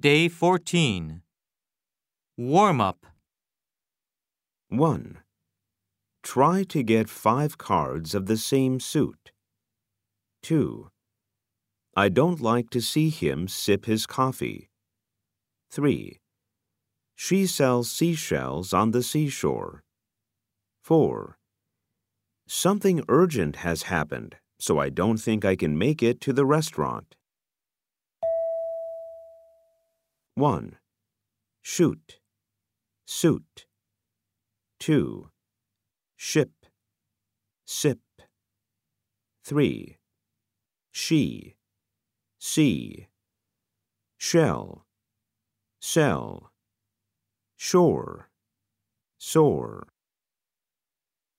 Day 14. Warm up. 1. Try to get five cards of the same suit. 2. I don't like to see him sip his coffee. 3. She sells seashells on the seashore. 4. Something urgent has happened, so I don't think I can make it to the restaurant. 1. Shoot. Suit. 2. Ship. Sip. 3. She. See. Shell. Sell. Shore. Soar.